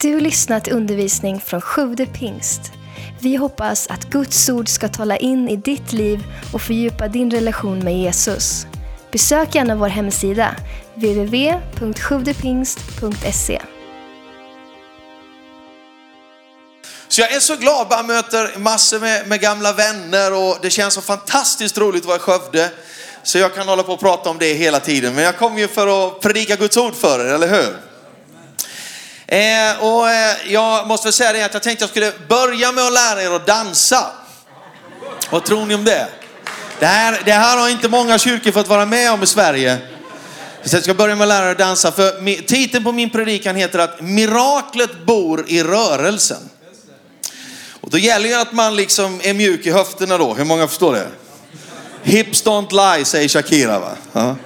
Du har lyssnat till undervisning från Sjude pingst. Vi hoppas att Guds ord ska tala in i ditt liv och fördjupa din relation med Jesus. Besök gärna vår hemsida, www.sjuvdepingst.se. Så jag är så glad, bara möter massor med, med gamla vänner och det känns så fantastiskt roligt att vara i Skövde. Så jag kan hålla på och prata om det hela tiden. Men jag kom ju för att predika Guds ord för er, eller hur? Eh, och eh, jag måste väl säga det att jag tänkte jag skulle börja med att lära er att dansa. Vad tror ni om det? Det här, det här har inte många kyrkor fått vara med om i Sverige. Så jag ska börja med att lära er att dansa. För titeln på min predikan heter att miraklet bor i rörelsen. Och då gäller ju att man liksom är mjuk i höfterna då. Hur många förstår det? Hips don't lie, säger Shakira va? Ja.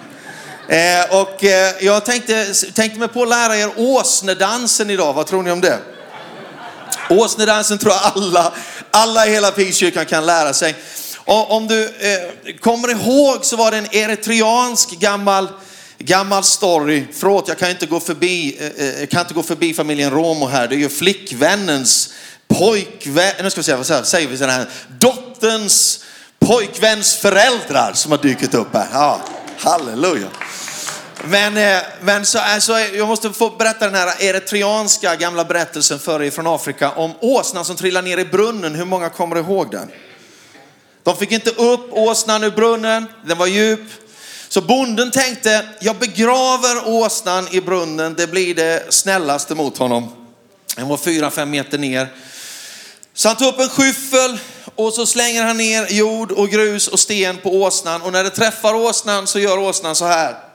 Eh, och eh, jag tänkte, tänkte mig på att lära er åsnedansen idag. Vad tror ni om det? Åsnedansen tror jag alla, alla i hela Pingstkyrkan kan lära sig. Och om du eh, kommer ihåg så var det en eritreansk gammal, gammal story. Förlåt, jag kan inte gå förbi, eh, eh kan inte gå förbi familjen Romo här. Det är ju flickvännens pojkvän, nu ska vi se, vad säger- säger vi så här, dotterns pojkväns föräldrar som har dykt upp här. Ja, halleluja. Men, eh, men så, alltså, jag måste få berätta den här eritreanska gamla berättelsen för er från Afrika om åsnan som trillar ner i brunnen. Hur många kommer ihåg den? De fick inte upp åsnan ur brunnen, den var djup. Så bonden tänkte, jag begraver åsnan i brunnen, det blir det snällaste mot honom. Den var fyra, fem meter ner. Så han tog upp en skyffel och så slänger han ner jord och grus och sten på åsnan. Och när det träffar åsnan så gör åsnan så här.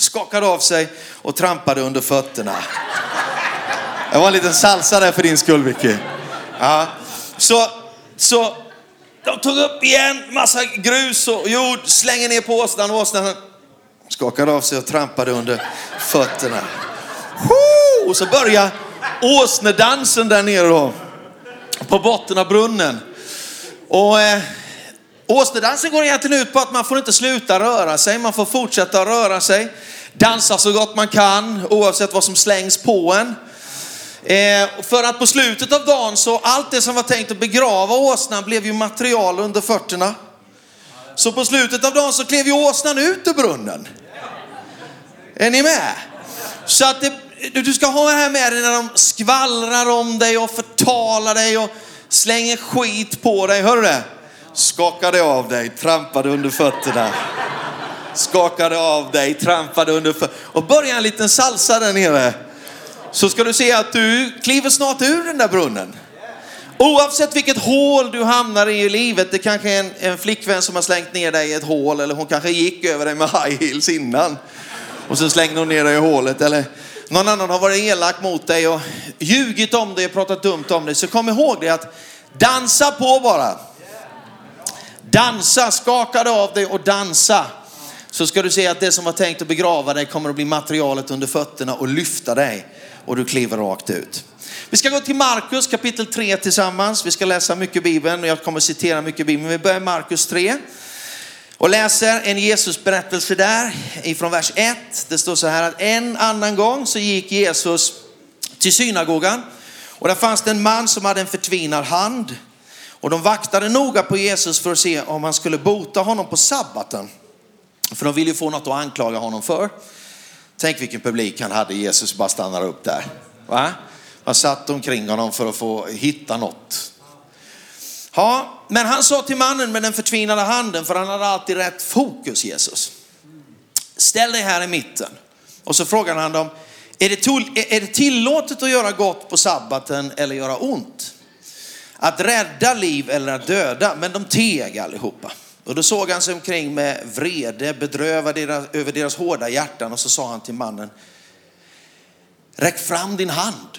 Skakade av sig och trampade under fötterna. Det var en liten salsa där för din skull Vicky. Ja. Så, så de tog upp igen, massa grus och jord, slänger ner på åsnan. och Åsnan skakade av sig och trampade under fötterna. Och så börjar åsnedansen där nere då. På botten av brunnen. Och eh, åsnedansen går egentligen ut på att man får inte sluta röra sig. Man får fortsätta röra sig. Dansa så gott man kan oavsett vad som slängs på en. Eh, för att på slutet av dagen så allt det som var tänkt att begrava åsnan blev ju material under fötterna. Så på slutet av dagen så klev ju åsnan ut ur brunnen. Är ni med? Så att det, du du ska ha det här med dig när de skvallrar om dig och förtalar dig och slänger skit på dig. Hör du det? Skakade av dig, trampade under fötterna. Skakade av dig, trampade under fötterna. Och börja en liten salsa där nere. Så ska du se att du kliver snart ur den där brunnen. Oavsett vilket hål du hamnar i i livet, det kanske är en, en flickvän som har slängt ner dig i ett hål eller hon kanske gick över dig med high heels innan och sen slängde hon ner dig i hålet eller någon annan har varit elak mot dig och ljugit om dig och pratat dumt om dig. Så kom ihåg det att dansa på bara. Dansa, skaka av dig och dansa. Så ska du se att det som var tänkt att begrava dig kommer att bli materialet under fötterna och lyfta dig och du kliver rakt ut. Vi ska gå till Markus kapitel 3 tillsammans. Vi ska läsa mycket Bibeln och jag kommer citera mycket Bibeln. Vi börjar Markus 3 och läser en Jesus berättelse där ifrån vers 1. Det står så här att en annan gång så gick Jesus till synagogan och där fanns det en man som hade en förtvinad hand. Och de vaktade noga på Jesus för att se om han skulle bota honom på sabbaten. För de ville ju få något att anklaga honom för. Tänk vilken publik han hade, Jesus bara stannar upp där. Va? Han satt omkring honom för att få hitta något. Ja, men han sa till mannen med den förtvinade handen, för han hade alltid rätt fokus Jesus. Ställ dig här i mitten. Och så frågar han dem, är det, är det tillåtet att göra gott på sabbaten eller göra ont? Att rädda liv eller att döda? Men de teg allihopa. Och då såg han sig omkring med vrede, bedrövad deras, över deras hårda hjärtan och så sa han till mannen, räck fram din hand.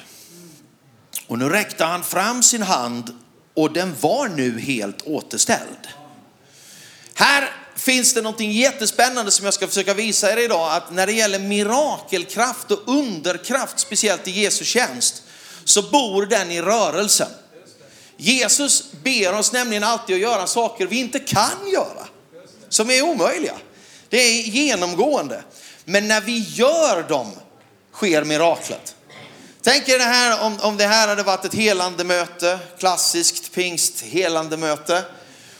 Och nu räckte han fram sin hand och den var nu helt återställd. Här finns det någonting jättespännande som jag ska försöka visa er idag. Att när det gäller mirakelkraft och underkraft, speciellt i Jesu tjänst, så bor den i rörelsen. Jesus ber oss nämligen alltid att göra saker vi inte kan göra. Som är omöjliga. Det är genomgående. Men när vi gör dem sker miraklet. Tänk er det här om, om det här hade varit ett helande möte, klassiskt pingst helande möte.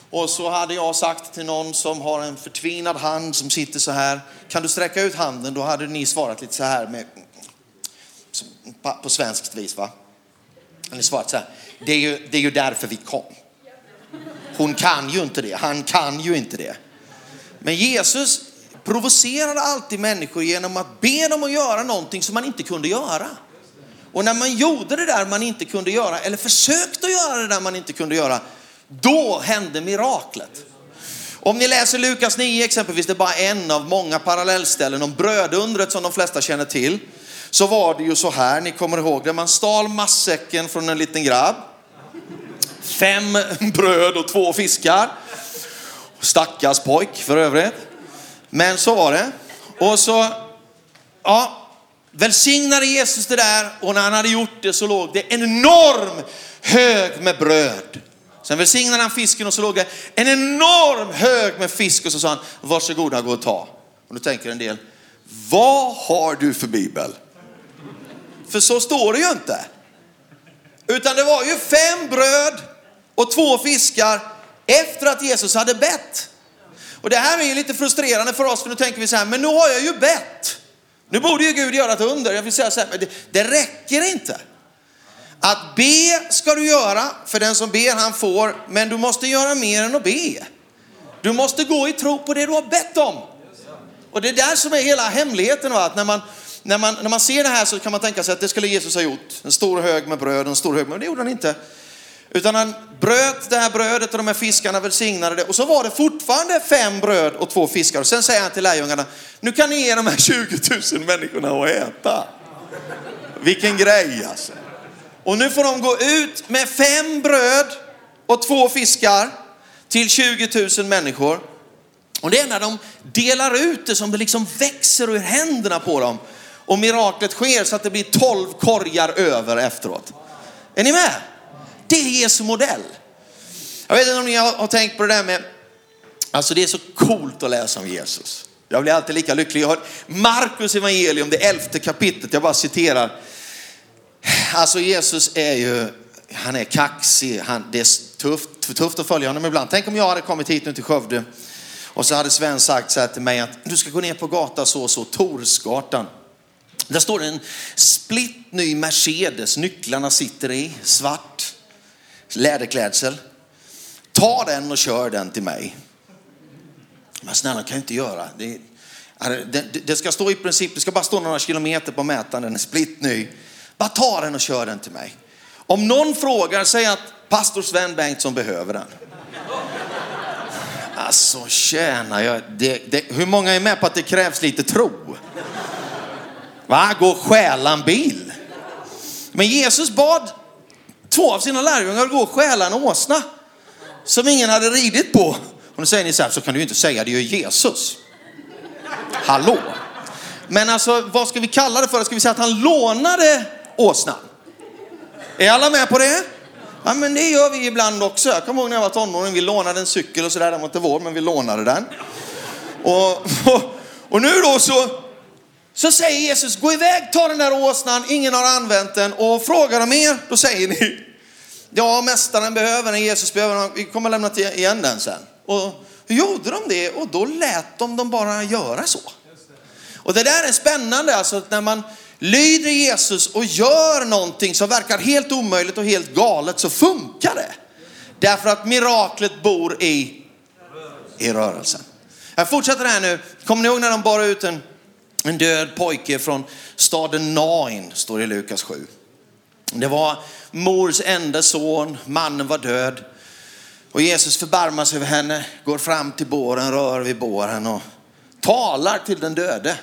Och så hade jag sagt till någon som har en förtvinad hand som sitter så här, kan du sträcka ut handen? Då hade ni svarat lite så här med, på svenskt vis va? Han svarat så här, det är, ju, det är ju därför vi kom. Hon kan ju inte det, han kan ju inte det. Men Jesus provocerade alltid människor genom att be dem att göra någonting som man inte kunde göra. Och när man gjorde det där man inte kunde göra, eller försökte göra det där man inte kunde göra, då hände miraklet. Om ni läser Lukas 9 exempelvis, det är bara en av många parallellställen om brödundret som de flesta känner till. Så var det ju så här, ni kommer ihåg det, man stal massäcken från en liten grabb. Fem bröd och två fiskar. Stackars pojk för övrigt. Men så var det. Och så, ja, välsignade Jesus det där och när han hade gjort det så låg det en enorm hög med bröd. Sen välsignade han fisken och så låg det en enorm hög med fisk och så sa han, varsågoda gå och ta. Och då tänker en del, vad har du för bibel? För så står det ju inte. Utan det var ju fem bröd och två fiskar efter att Jesus hade bett. Och det här är ju lite frustrerande för oss för nu tänker vi så här, men nu har jag ju bett. Nu borde ju Gud göra ett under. Jag vill säga så här, men det, det räcker inte. Att be ska du göra, för den som ber han får, men du måste göra mer än att be. Du måste gå i tro på det du har bett om. Och det är där som är hela hemligheten. Va? Att när, man, när, man, när man ser det här så kan man tänka sig att det skulle Jesus ha gjort. En stor hög med bröd, en stor hög men det gjorde han inte. Utan han bröt det här brödet och de här fiskarna välsignade det. Och så var det fortfarande fem bröd och två fiskar. Och sen säger han till lärjungarna, nu kan ni ge de här 20 000 människorna att äta. Vilken grej alltså. Och nu får de gå ut med fem bröd och två fiskar till 20 000 människor. Och det är när de delar ut det som det liksom växer ur händerna på dem. Och miraklet sker så att det blir 12 korgar över efteråt. Är ni med? Det är Jesu modell. Jag vet inte om ni har tänkt på det där med, alltså det är så coolt att läsa om Jesus. Jag blir alltid lika lycklig. Jag har Markus evangelium, det elfte kapitlet, jag bara citerar. Alltså Jesus är ju, han är kaxig, han, det är tufft, tufft att följa honom ibland. Tänk om jag hade kommit hit nu till Skövde och så hade Sven sagt så här till mig att du ska gå ner på gata så och så, Torsgatan. Där står det en splitt ny Mercedes, nycklarna sitter i, svart läderklädsel. Ta den och kör den till mig. Men snälla kan jag inte göra. Det, det, det, ska stå i princip, det ska bara stå några kilometer på mätaren, den är splitt ny. Bara ta den och kör den till mig. Om någon frågar, säg att pastor Sven Bengtsson behöver den. Alltså tjäna, jag, det, det, hur många är med på att det krävs lite tro? Va, gå och stjäla en bil? Men Jesus bad två av sina lärjungar gå och stjäla en åsna som ingen hade ridit på. Och nu säger ni så här, så kan du ju inte säga, det är ju Jesus. Hallå? Men alltså, vad ska vi kalla det för? Ska vi säga att han lånade åsnan? Är alla med på det? Ja, men det gör vi ibland också. Jag kommer ihåg när jag var tonåring, vi lånade en cykel och sådär, den var inte vår, men vi lånade den. Och, och, och nu då så så säger Jesus, gå iväg, ta den där åsnan, ingen har använt den och frågar de er, då säger ni, ja mästaren behöver den, Jesus behöver den, vi kommer lämna igen den sen. Och hur gjorde de det? Och då lät de dem bara göra så. Och det där är spännande, alltså att när man lyder Jesus och gör någonting som verkar helt omöjligt och helt galet så funkar det. Därför att miraklet bor i, i rörelsen. Jag fortsätter här nu. Kommer ni ihåg när de bar ut en en död pojke från staden Nain, står det i Lukas 7. Det var mors enda son, mannen var död. Och Jesus förbarmar sig över henne, går fram till båren, rör vid båren och talar till den döde.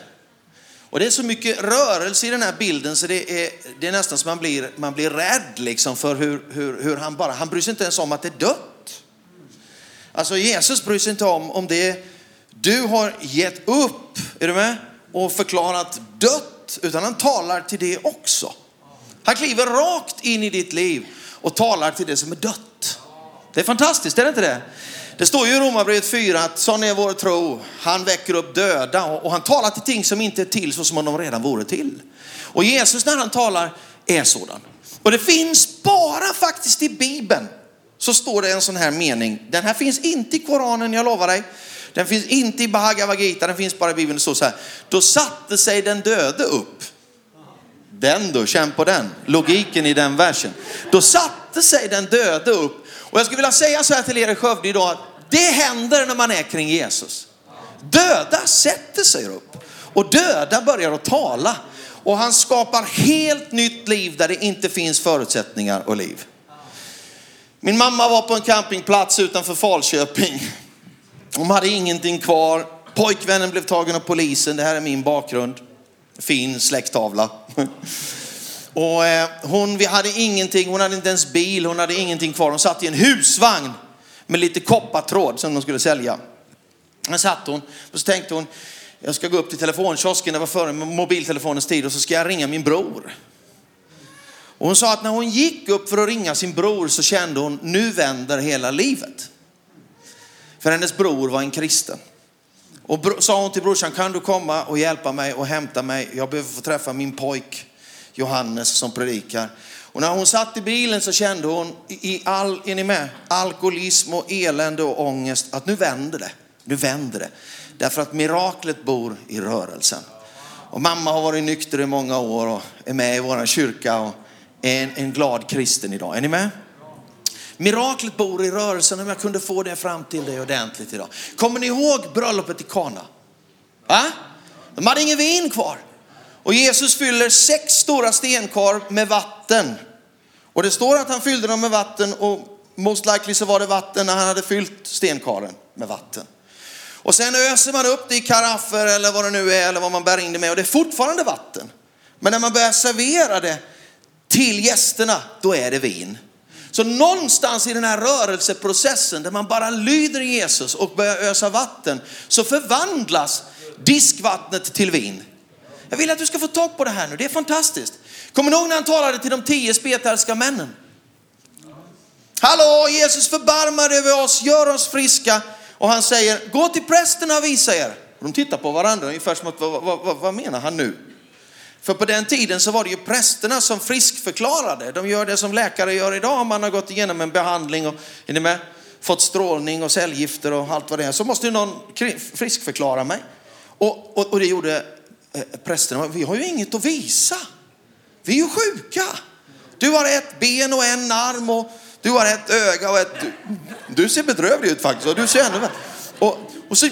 Och det är så mycket rörelse i den här bilden så det är, det är nästan som man blir, man blir rädd liksom för hur, hur, hur han bara, han bryr sig inte ens om att det är dött. Alltså Jesus bryr sig inte om om det du har gett upp, är du med? Och förklarat dött, utan han talar till det också. Han kliver rakt in i ditt liv och talar till det som är dött. Det är fantastiskt, är det inte det? Det står ju i Romarbrevet 4 att sån är vår tro. Han väcker upp döda och han talar till ting som inte är till så som om de redan vore till. Och Jesus när han talar är sådan. Och det finns bara faktiskt i Bibeln så står det en sån här mening. Den här finns inte i Koranen, jag lovar dig. Den finns inte i Bhagavad Gita, den finns bara i Bibeln. Det står så här. Då satte sig den döde upp. Den då, känn på den. Logiken i den versen. Då satte sig den döde upp. Och jag skulle vilja säga så här till er i Skövde idag. Att det händer när man är kring Jesus. Döda sätter sig upp. Och döda börjar att tala. Och han skapar helt nytt liv där det inte finns förutsättningar och liv. Min mamma var på en campingplats utanför Falköping. De hade ingenting kvar. Pojkvännen blev tagen av polisen. Det här är min bakgrund. Fin släkttavla. Och eh, hon, vi hade ingenting, hon hade inte ens bil, hon hade ingenting kvar. Hon satt i en husvagn med lite koppartråd som de skulle sälja. Där satt hon och så tänkte hon, jag ska gå upp till telefonkiosken, det var före mobiltelefonens tid och så ska jag ringa min bror. Och hon sa att när hon gick upp för att ringa sin bror så kände hon, nu vänder hela livet. För hennes bror var en kristen. Och sa hon till brorsan, kan du komma och hjälpa mig och hämta mig? Jag behöver få träffa min pojk Johannes som predikar. Och när hon satt i bilen så kände hon i all, är ni med? Alkoholism och elände och ångest att nu vänder det. Nu vänder det. Därför att miraklet bor i rörelsen. Och mamma har varit nykter i många år och är med i vår kyrka och är en, en glad kristen idag. Är ni med? Miraklet bor i rörelsen om jag kunde få det fram till dig ordentligt idag. Kommer ni ihåg bröllopet i Kana? Va? De hade ingen vin kvar. Och Jesus fyller sex stora stenkar med vatten. Och det står att han fyllde dem med vatten och most likely så var det vatten när han hade fyllt stenkaren med vatten. Och sen öser man upp det i karaffer eller vad det nu är eller vad man bär in det med och det är fortfarande vatten. Men när man börjar servera det till gästerna, då är det vin. Så någonstans i den här rörelseprocessen där man bara lyder Jesus och börjar ösa vatten så förvandlas diskvattnet till vin. Jag vill att du ska få tag på det här nu, det är fantastiskt. Kommer ni ihåg när han talade till de tio spetälska männen? Hallå, Jesus förbarmar över oss, gör oss friska. Och han säger, gå till prästerna och visa er. Och De tittar på varandra ungefär som att, vad, vad, vad, vad menar han nu? För på den tiden så var det ju prästerna som friskförklarade. De gör det som läkare gör idag om man har gått igenom en behandling och är ni med? fått strålning och cellgifter och allt vad det är. Så måste ju någon friskförklara mig. Och, och, och det gjorde eh, prästerna. Vi har ju inget att visa. Vi är ju sjuka. Du har ett ben och en arm och du har ett öga och ett... Du, du ser bedrövlig ut faktiskt. Och du ser ännu och, och så,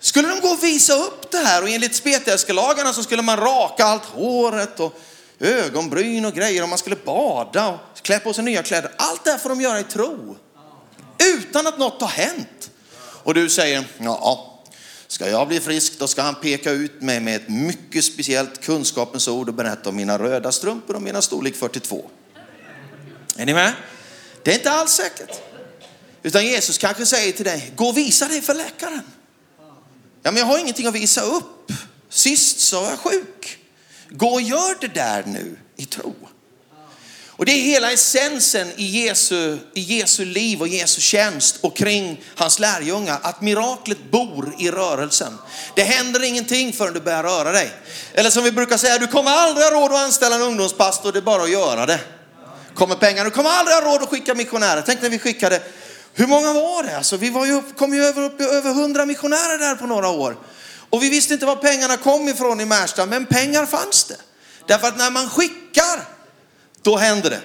skulle de gå och visa upp det här och enligt spetälskelagarna så skulle man raka allt håret och ögonbryn och grejer och man skulle bada och klä på sig nya kläder. Allt det här får de göra i tro. Utan att något har hänt. Och du säger, ja, ska jag bli frisk då ska han peka ut mig med ett mycket speciellt kunskapens ord och berätta om mina röda strumpor och mina storlek 42. Är ni med? Det är inte alls säkert. Utan Jesus kanske säger till dig, gå och visa dig för läkaren. Ja, men jag har ingenting att visa upp. Sist så var jag sjuk. Gå och gör det där nu i tro. Och det är hela essensen i Jesu, i Jesu liv och Jesu tjänst och kring hans lärjungar. Att miraklet bor i rörelsen. Det händer ingenting förrän du börjar röra dig. Eller som vi brukar säga, du kommer aldrig ha råd att anställa en ungdomspastor, det är bara att göra det. Kommer pengar, du kommer aldrig ha råd att skicka missionärer. Tänk när vi skickade hur många var det? Alltså, vi var ju upp, kom ju över, upp över 100 missionärer där på några år. Och vi visste inte var pengarna kom ifrån i Märsta, men pengar fanns det. Därför att när man skickar, då händer det.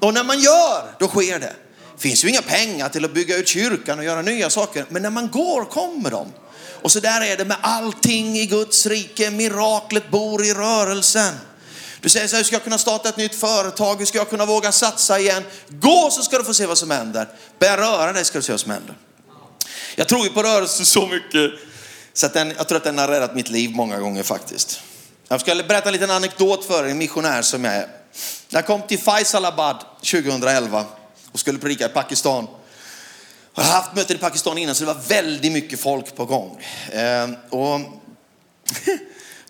Och när man gör, då sker det. Det finns ju inga pengar till att bygga ut kyrkan och göra nya saker, men när man går kommer de. Och så där är det med allting i Guds rike. Miraklet bor i rörelsen. Du säger så här, hur ska jag kunna starta ett nytt företag? Hur ska jag kunna våga satsa igen? Gå så ska du få se vad som händer. Börja röra dig ska du se vad som händer. Jag tror ju på rörelsen så mycket så att den, jag tror att den har räddat mitt liv många gånger faktiskt. Jag ska berätta en liten anekdot för er, en missionär som jag är. Jag kom till Faisalabad 2011 och skulle predika i Pakistan. Jag har haft möten i Pakistan innan så det var väldigt mycket folk på gång. Ehm, och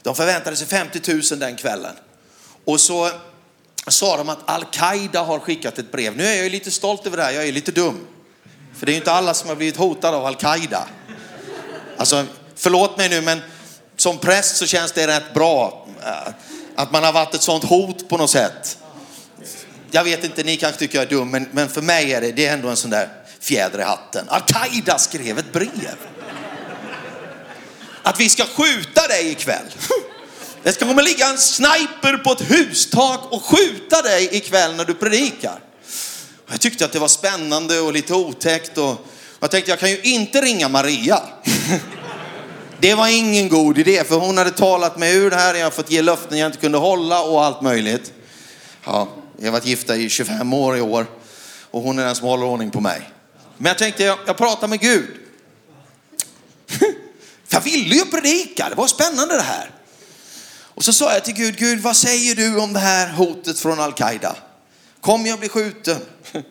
de förväntade sig 50 000 den kvällen. Och så sa de att Al-Qaida har skickat ett brev. Nu är jag ju lite stolt över det här, jag är lite dum. För det är ju inte alla som har blivit hotade av Al-Qaida. Alltså, förlåt mig nu men som präst så känns det rätt bra eh, att man har varit ett sånt hot på något sätt. jag vet inte, ni kanske tycker jag är dum, men, men för mig är det, det är ändå en sån där fjäder i hatten. Al-Qaida skrev ett brev. Att vi ska skjuta dig ikväll. Det ska komma ligga en sniper på ett hustak och skjuta dig ikväll när du predikar. Jag tyckte att det var spännande och lite otäckt och jag tänkte jag kan ju inte ringa Maria. Det var ingen god idé för hon hade talat mig ur det här, jag har fått ge löften jag inte kunde hålla och allt möjligt. Ja, jag har varit gifta i 25 år i år och hon är den som håller ordning på mig. Men jag tänkte jag, jag pratar med Gud. För jag ville ju predika, det var spännande det här. Och så sa jag till Gud, Gud vad säger du om det här hotet från Al-Qaida? Kommer jag bli skjuten?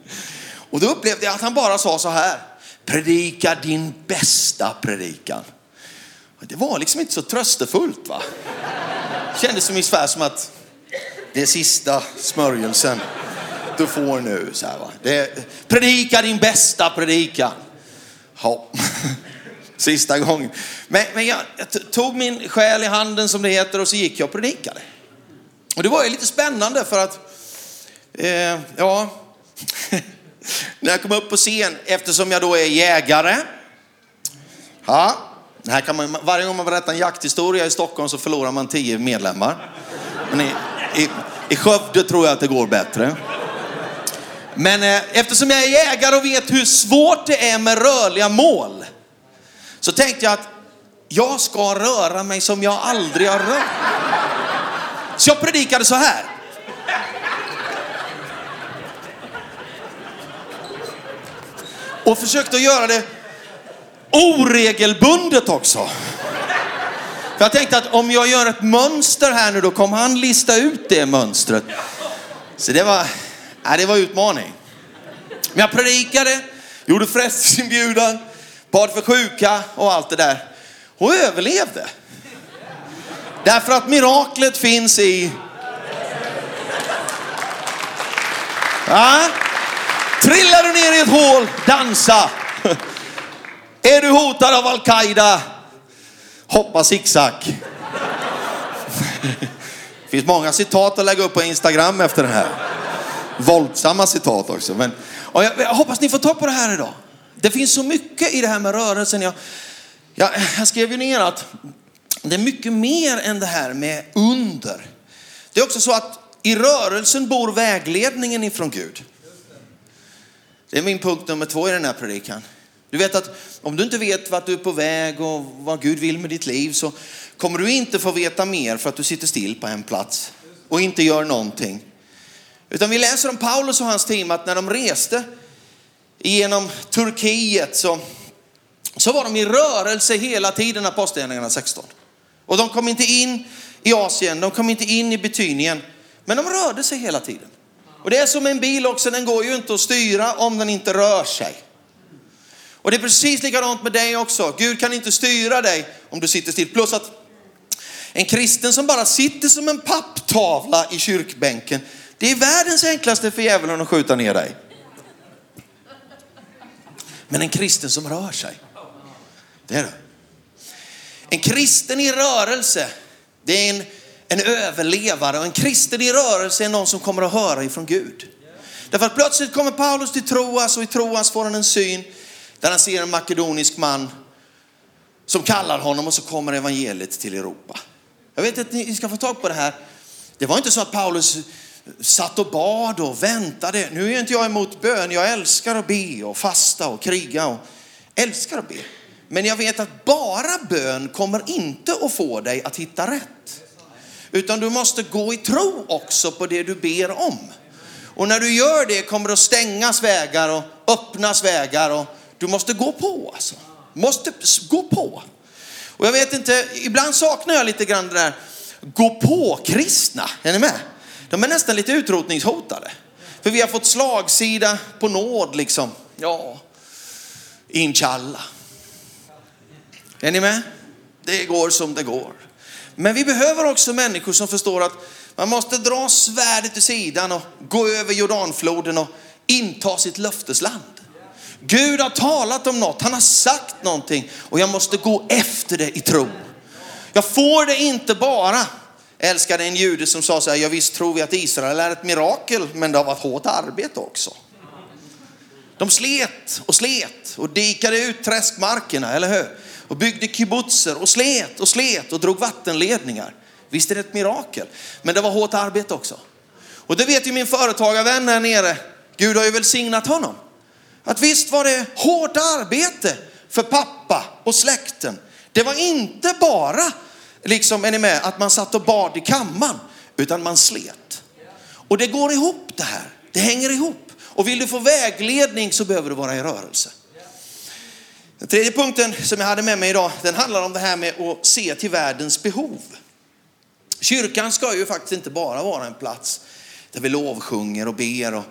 Och då upplevde jag att han bara sa så här, predika din bästa predikan. Det var liksom inte så tröstefullt va? Kändes som ungefär som att det är sista smörjelsen du får nu. Så här, va? Det, predika din bästa predikan. Ja, sista gången. Men, men jag, jag tog min själ i handen som det heter och så gick jag och predikade. Och det var ju lite spännande för att, eh, ja, när jag kom upp på scen, eftersom jag då är jägare. Ja, här kan man, varje gång man berättar en jakthistoria i Stockholm så förlorar man tio medlemmar. Men i, i, i Skövde tror jag att det går bättre. Men eh, eftersom jag är jägare och vet hur svårt det är med rörliga mål så tänkte jag att jag ska röra mig som jag aldrig har rört. Så jag predikade så här. Och försökte göra det oregelbundet också. För jag tänkte att om jag gör ett mönster här nu då kommer han lista ut det mönstret. Så det var, ja, det var utmaning. Men jag predikade, gjorde frestelsesinbjudan, bad för sjuka och allt det där. Och överlevde. Därför att miraklet finns i... Ja. Trillar du ner i ett hål, dansa. Är du hotad av Al-Qaida, hoppa zigzag. Det finns många citat att lägga upp på Instagram efter den här. Våldsamma citat också. Men, jag, jag hoppas ni får tag på det här idag. Det finns så mycket i det här med rörelsen. Jag, jag, jag skrev ju ner att det är mycket mer än det här med under. Det är också så att i rörelsen bor vägledningen ifrån Gud. Det är min punkt nummer två i den här predikan. Du vet att om du inte vet vart du är på väg och vad Gud vill med ditt liv så kommer du inte få veta mer för att du sitter still på en plats och inte gör någonting. Utan vi läser om Paulus och hans team att när de reste genom Turkiet så, så var de i rörelse hela tiden, Apostlagärningarna 16. Och de kom inte in i Asien, de kom inte in i Betynien, men de rörde sig hela tiden. Och det är som en bil också, den går ju inte att styra om den inte rör sig. Och det är precis likadant med dig också. Gud kan inte styra dig om du sitter still. Plus att en kristen som bara sitter som en papptavla i kyrkbänken, det är världens enklaste för djävulen att skjuta ner dig. Men en kristen som rör sig, det är det. En kristen i rörelse, det är en, en överlevare och en kristen i rörelse är någon som kommer att höra ifrån Gud. Därför att plötsligt kommer Paulus till Troas och i Troas får han en syn där han ser en makedonisk man som kallar honom och så kommer evangeliet till Europa. Jag vet att ni ska få tag på det här. Det var inte så att Paulus satt och bad och väntade. Nu är inte jag emot bön. Jag älskar att be och fasta och kriga och älskar att be. Men jag vet att bara bön kommer inte att få dig att hitta rätt. Utan du måste gå i tro också på det du ber om. Och när du gör det kommer det att stängas vägar och öppnas vägar och du måste gå på alltså. Måste gå på. Och jag vet inte, ibland saknar jag lite grann det där gå på kristna. Är ni med? De är nästan lite utrotningshotade. För vi har fått slagsida på nåd liksom. Ja, inshallah. Är ni med? Det går som det går. Men vi behöver också människor som förstår att man måste dra svärdet till sidan och gå över Jordanfloden och inta sitt löftesland. Gud har talat om något, han har sagt någonting och jag måste gå efter det i tro. Jag får det inte bara älskade en jude som sa så här, ja visst tror vi att Israel är ett mirakel, men det har varit hårt arbete också. De slet och slet och dikade ut träskmarkerna, eller hur? Och byggde kibbutzer och slet och slet och drog vattenledningar. Visst är det ett mirakel, men det var hårt arbete också. Och det vet ju min företagarvän här nere, Gud har ju välsignat honom. Att visst var det hårt arbete för pappa och släkten. Det var inte bara, liksom, är ni med, att man satt och bad i kammaren, utan man slet. Och det går ihop det här, det hänger ihop. Och vill du få vägledning så behöver du vara i rörelse. Den tredje punkten som jag hade med mig idag, den handlar om det här med att se till världens behov. Kyrkan ska ju faktiskt inte bara vara en plats där vi lovsjunger och ber och,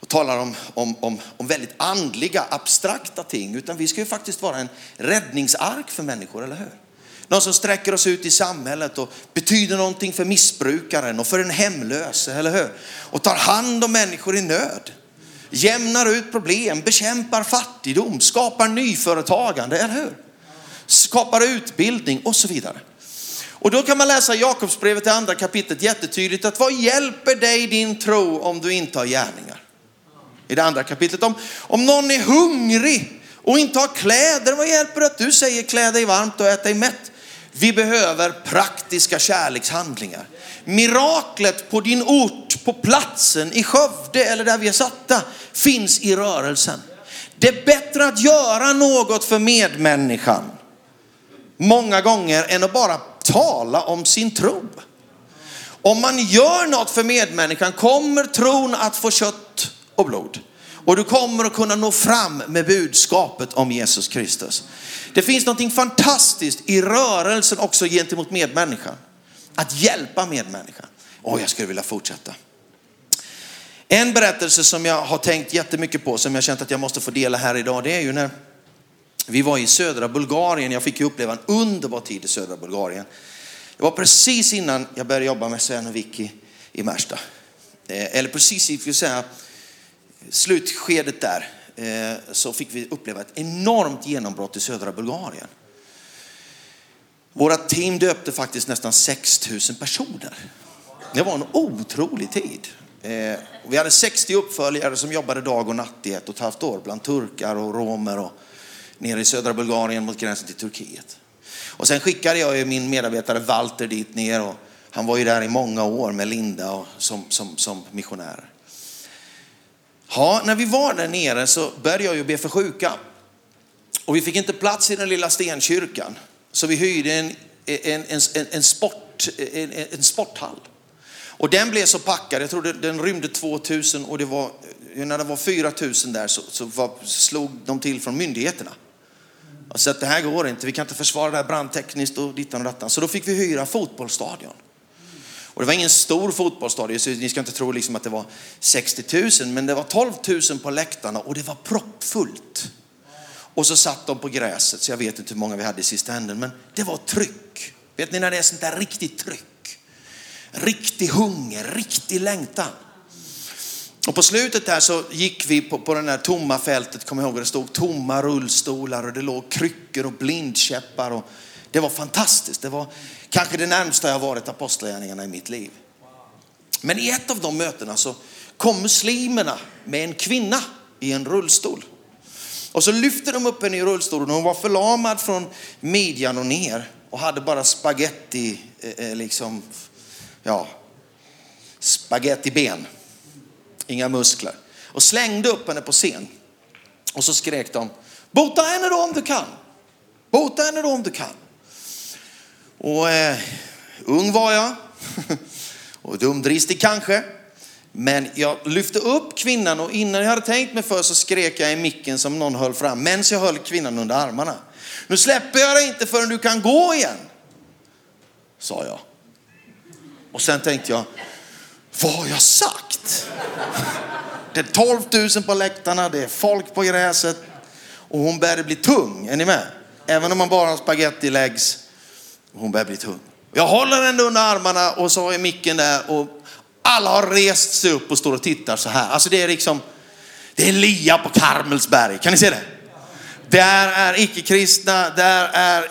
och talar om, om, om, om väldigt andliga, abstrakta ting, utan vi ska ju faktiskt vara en räddningsark för människor, eller hur? Någon som sträcker oss ut i samhället och betyder någonting för missbrukaren och för en hemlöse. eller hur? Och tar hand om människor i nöd jämnar ut problem, bekämpar fattigdom, skapar nyföretagande, eller hur? Skapar utbildning och så vidare. Och då kan man läsa Jakobsbrevet i andra kapitlet jättetydligt att vad hjälper dig din tro om du inte har gärningar? I det andra kapitlet om, om någon är hungrig och inte har kläder, vad hjälper det att du säger klä dig varmt och ät dig mätt? Vi behöver praktiska kärlekshandlingar. Miraklet på din ort, på platsen, i Skövde eller där vi är satta finns i rörelsen. Det är bättre att göra något för medmänniskan många gånger än att bara tala om sin tro. Om man gör något för medmänniskan kommer tron att få kött och blod. Och du kommer att kunna nå fram med budskapet om Jesus Kristus. Det finns något fantastiskt i rörelsen också gentemot medmänniskan. Att hjälpa medmänniskan. Åh, jag skulle vilja fortsätta. En berättelse som jag har tänkt jättemycket på, som jag känt att jag måste få dela här idag, det är ju när vi var i södra Bulgarien. Jag fick ju uppleva en underbar tid i södra Bulgarien. Det var precis innan jag började jobba med Sven och Vicky i Märsta. Eh, eller precis vi säga, slutskedet där eh, så fick vi uppleva ett enormt genombrott i södra Bulgarien. Våra team döpte faktiskt nästan 6 000 personer. Det var en otrolig tid. Eh, vi hade 60 uppföljare som jobbade dag och natt i ett och ett halvt år bland turkar och romer och nere i södra Bulgarien mot gränsen till Turkiet. Och sen skickade jag min medarbetare Walter dit ner och han var ju där i många år med Linda och som, som, som missionär. Ja, när vi var där nere så började jag ju be för sjuka. Och vi fick inte plats i den lilla stenkyrkan. Så vi hyrde en, en, en, en, sport, en, en sporthall. Och den blev så packad, jag tror den rymde 2000 och det var, när det var 4000 där så, så var, slog de till från myndigheterna. Och så att det här går inte, vi kan inte försvara det här brandtekniskt och dittan och dattan. Så då fick vi hyra fotbollsstadion. Och det var ingen stor fotbollsstadion, så ni ska inte tro liksom att det var 60 000, men det var 12 000 på läktarna och det var proppfullt. Och så satt de på gräset, så jag vet inte hur många vi hade i sista änden, men det var tryck. Vet ni när det är sånt där riktigt tryck? Riktig hunger, riktig längtan. Och på slutet där så gick vi på, på det här tomma fältet, kommer jag ihåg, det stod tomma rullstolar och det låg kryckor och blindkäppar. Och det var fantastiskt. Det var kanske det närmsta jag varit apostlagärningarna i mitt liv. Men i ett av de mötena så kom muslimerna med en kvinna i en rullstol. Och så lyfte de upp henne i rullstolen. Hon var förlamad från midjan och ner och hade bara spaghetti, eh, eh, liksom, ja, spagettiben. Inga muskler. Och slängde upp henne på scen. Och så skrek de, bota henne då om du kan. Bota henne då om du kan. Och eh, ung var jag och dumdristig kanske. Men jag lyfte upp kvinnan och innan jag hade tänkt mig för så skrek jag i micken som någon höll fram medan jag höll kvinnan under armarna. Nu släpper jag dig inte förrän du kan gå igen, sa jag. Och sen tänkte jag, vad har jag sagt? Det är 12 000 på läktarna, det är folk på gräset och hon började bli tung. Är ni med? Även om man bara har spagetti legs hon börjar bli tung. Jag håller henne under armarna och så är micken där och alla har rest sig upp och står och tittar så här. Alltså det är liksom, det är Lia på Karmelsberg. Kan ni se det? Där är icke-kristna, där är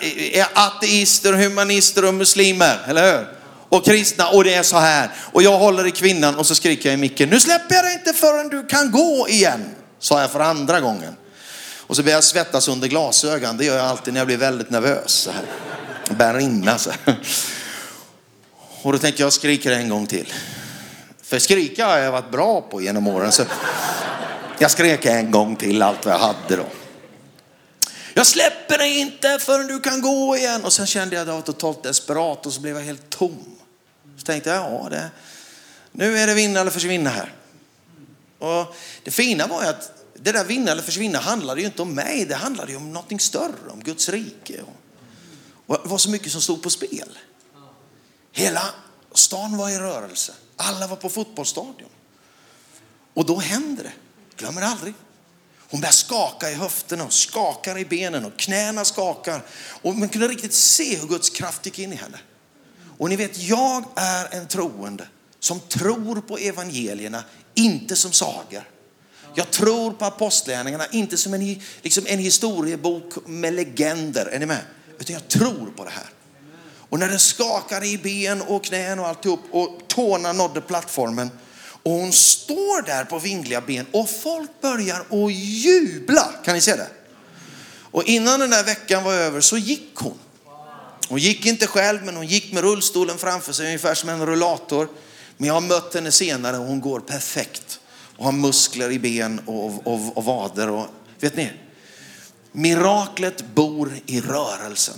ateister, humanister och muslimer, eller hur? och kristna och det är så här. Och jag håller i kvinnan och så skriker jag i micken, nu släpper jag dig inte förrän du kan gå igen. Sa jag för andra gången. Och så börjar jag svettas under glasögon. det gör jag alltid när jag blir väldigt nervös. Så här. Det börjar rinna så. Och då tänkte jag skriker en gång till. För skrika har jag varit bra på genom åren. Så jag skrek en gång till allt vad jag hade då. Jag släpper dig inte förrän du kan gå igen. Och sen kände jag att jag var totalt desperat och så blev jag helt tom. Så tänkte jag, ja, det, nu är det vinna eller försvinna här. Och det fina var ju att det där vinna eller försvinna handlade ju inte om mig. Det handlade ju om någonting större, om Guds rike. Det var så mycket som stod på spel. Hela stan var i rörelse. Alla var på fotbollsstadion. Och då händer det. Glömmer aldrig. Hon börjar skaka i höfterna och skakar i benen och knäna skakar. Och man kunde riktigt se hur Guds kraft gick in i henne. Och ni vet, jag är en troende som tror på evangelierna, inte som sagor. Jag tror på apostlagärningarna, inte som en, liksom en historiebok med legender. Är ni med? Utan jag tror på det här. Och när det skakade i ben och knän och alltihop och tårna nådde plattformen och hon står där på vingliga ben och folk börjar att jubla. Kan ni se det? Och innan den där veckan var över så gick hon. Hon gick inte själv men hon gick med rullstolen framför sig ungefär som en rullator. Men jag har mött henne senare och hon går perfekt och har muskler i ben och, och, och vader. Och, vet ni? Miraklet bor i rörelsen.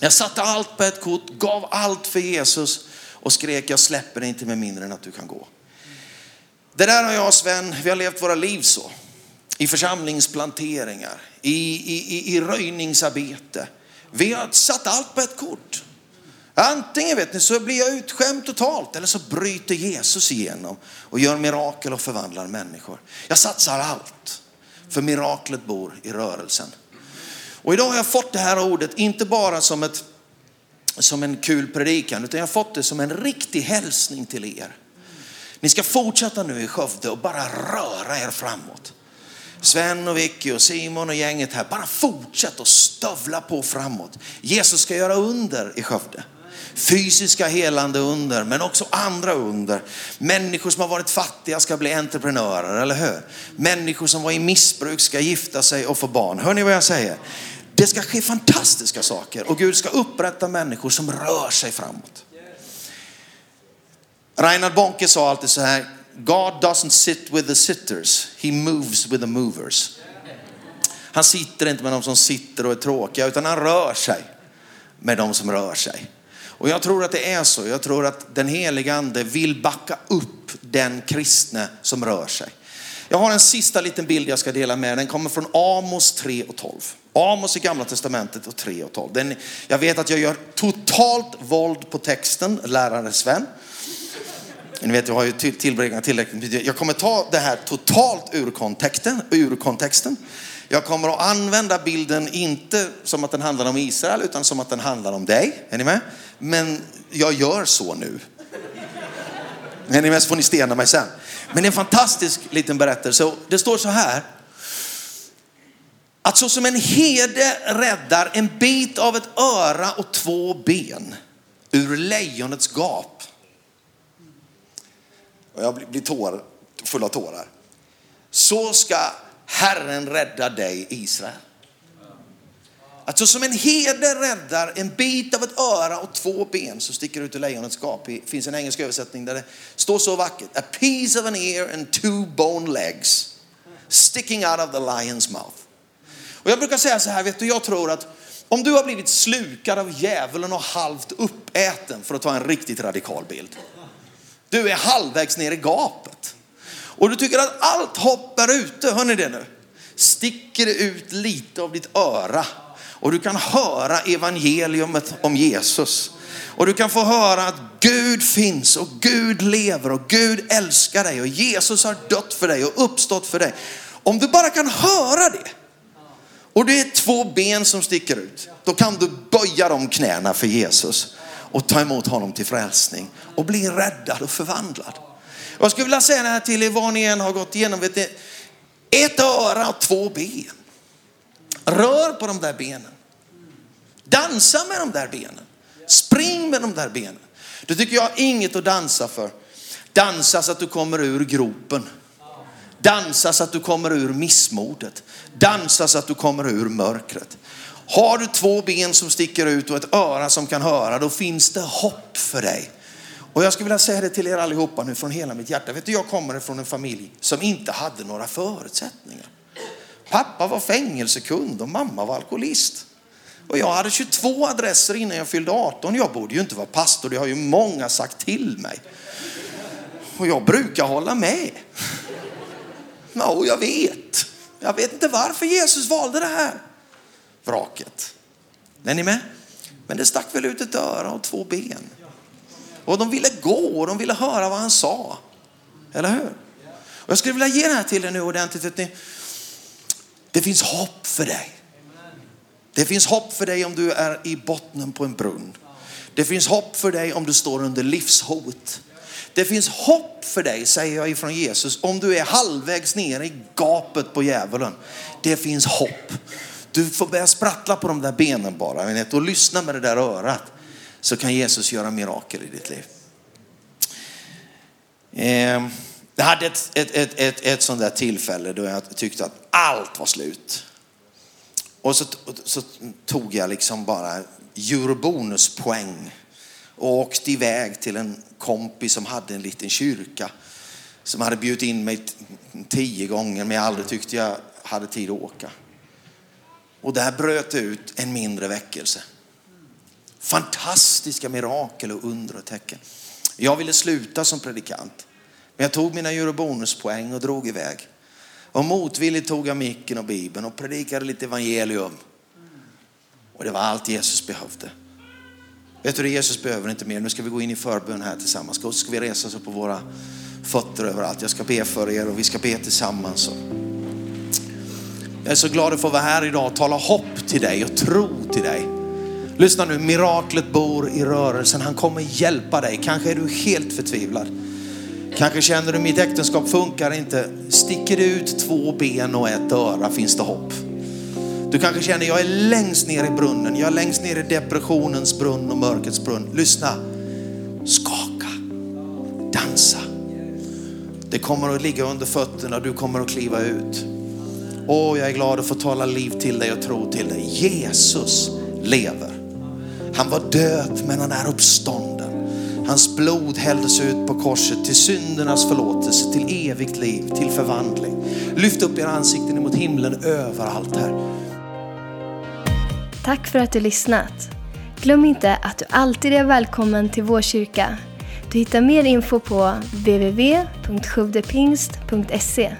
Jag satte allt på ett kort, gav allt för Jesus och skrek jag släpper dig inte med mindre än att du kan gå. Det där har jag och Sven, vi har levt våra liv så. I församlingsplanteringar, i, i, i röjningsarbete. Vi har satt allt på ett kort. Antingen vet ni, så blir jag utskämd totalt eller så bryter Jesus igenom och gör mirakel och förvandlar människor. Jag satsar allt, för miraklet bor i rörelsen. Och idag har jag fått det här ordet, inte bara som, ett, som en kul predikan, utan jag har fått det som en riktig hälsning till er. Ni ska fortsätta nu i Skövde och bara röra er framåt. Sven och Vicky och Simon och gänget här, bara fortsätt att stövla på framåt. Jesus ska göra under i Skövde. Fysiska helande under, men också andra under. Människor som har varit fattiga ska bli entreprenörer, eller hur? Människor som var i missbruk ska gifta sig och få barn. Hör ni vad jag säger? Det ska ske fantastiska saker och Gud ska upprätta människor som rör sig framåt. Reinhard Bonke sa alltid så här, God doesn't sit with the sitters, he moves with the movers. Han sitter inte med de som sitter och är tråkiga, utan han rör sig med de som rör sig. Och jag tror att det är så. Jag tror att den heliga ande vill backa upp den kristne som rör sig. Jag har en sista liten bild jag ska dela med Den kommer från Amos 3 och 12. Amos i gamla testamentet och 3 och 12. Den, jag vet att jag gör totalt våld på texten, lärare Sven. Ni vet, jag har ju tillbringat tillräckligt Jag kommer ta det här totalt ur kontexten, ur kontexten. Jag kommer att använda bilden inte som att den handlar om Israel utan som att den handlar om dig. Är ni med? Men jag gör så nu. Är ni med så får ni stena mig sen. Men det är en fantastisk liten berättelse. Det står så här. Att så som en herde räddar en bit av ett öra och två ben ur lejonets gap och jag blir tår, full av tårar. Så ska Herren räddar dig Israel. Att så som en herde räddar en bit av ett öra och två ben så sticker ut ur lejonets gap. Det finns en engelsk översättning där det står så vackert. A piece of an ear and two bone legs sticking out of the lion's mouth. Och jag brukar säga så här, vet du, jag tror att om du har blivit slukad av djävulen och halvt uppäten, för att ta en riktigt radikal bild. Du är halvvägs ner i gapet. Och du tycker att allt hoppar ute, hör ni det nu? Sticker det ut lite av ditt öra och du kan höra evangeliumet om Jesus. Och du kan få höra att Gud finns och Gud lever och Gud älskar dig och Jesus har dött för dig och uppstått för dig. Om du bara kan höra det och det är två ben som sticker ut, då kan du böja de knäna för Jesus och ta emot honom till frälsning och bli räddad och förvandlad. Jag skulle vilja säga det här till er vad ni än har gått igenom. Vet ni, ett öra och två ben. Rör på de där benen. Dansa med de där benen. Spring med de där benen. Då tycker jag inget att dansa för. Dansa så att du kommer ur gropen. Dansa så att du kommer ur missmodet. Dansa så att du kommer ur mörkret. Har du två ben som sticker ut och ett öra som kan höra, då finns det hopp för dig. Och jag skulle vilja säga det till er allihopa nu från hela mitt hjärta. Vet du, jag kommer från en familj som inte hade några förutsättningar. Pappa var fängelsekund och mamma var alkoholist. Och jag hade 22 adresser innan jag fyllde 18. Jag borde ju inte vara pastor, det har ju många sagt till mig. Och jag brukar hålla med. Ja, jag vet. Jag vet inte varför Jesus valde det här vraket. Är ni med? Men det stack väl ut ett öra och två ben. Och de ville gå och de ville höra vad han sa. Eller hur? Och jag skulle vilja ge det här till er nu ordentligt. Att ni, det finns hopp för dig. Det finns hopp för dig om du är i botten på en brunn. Det finns hopp för dig om du står under livshot. Det finns hopp för dig, säger jag ifrån Jesus, om du är halvvägs nere i gapet på djävulen. Det finns hopp. Du får börja sprattla på de där benen bara och lyssna med det där örat. Så kan Jesus göra mirakel i ditt liv. Ehm, jag hade ett, ett, ett, ett, ett sånt där tillfälle då jag tyckte att allt var slut. Och så, så tog jag liksom bara eurobonuspoäng och åkte iväg till en kompis som hade en liten kyrka som hade bjudit in mig tio gånger men jag aldrig tyckte jag hade tid att åka. Och där bröt ut en mindre väckelse. Fantastiska mirakel och under och tecken. Jag ville sluta som predikant. Men jag tog mina eurobonuspoäng och drog iväg. Och motvilligt tog jag micken och bibeln och predikade lite evangelium. Och det var allt Jesus behövde. Vet du, Jesus behöver inte mer. Nu ska vi gå in i förbön här tillsammans. Och Så ska vi resa oss upp på våra fötter överallt. Jag ska be för er och vi ska be tillsammans. Jag är så glad att få vara här idag och tala hopp till dig och tro till dig. Lyssna nu, miraklet bor i rörelsen. Han kommer hjälpa dig. Kanske är du helt förtvivlad. Kanske känner du mitt äktenskap funkar inte. Sticker det ut två ben och ett öra finns det hopp. Du kanske känner jag är längst ner i brunnen. Jag är längst ner i depressionens brunn och mörkrets brunn. Lyssna. Skaka. Dansa. Det kommer att ligga under fötterna. Du kommer att kliva ut. Åh, jag är glad att få tala liv till dig och tro till dig. Jesus lever. Han var död men han är uppstånden. Hans blod hälldes ut på korset till syndernas förlåtelse, till evigt liv, till förvandling. Lyft upp era ansikten mot himlen överallt här. Tack för att du lyssnat. Glöm inte att du alltid är välkommen till vår kyrka. Du hittar mer info på www.sjuvdepingst.se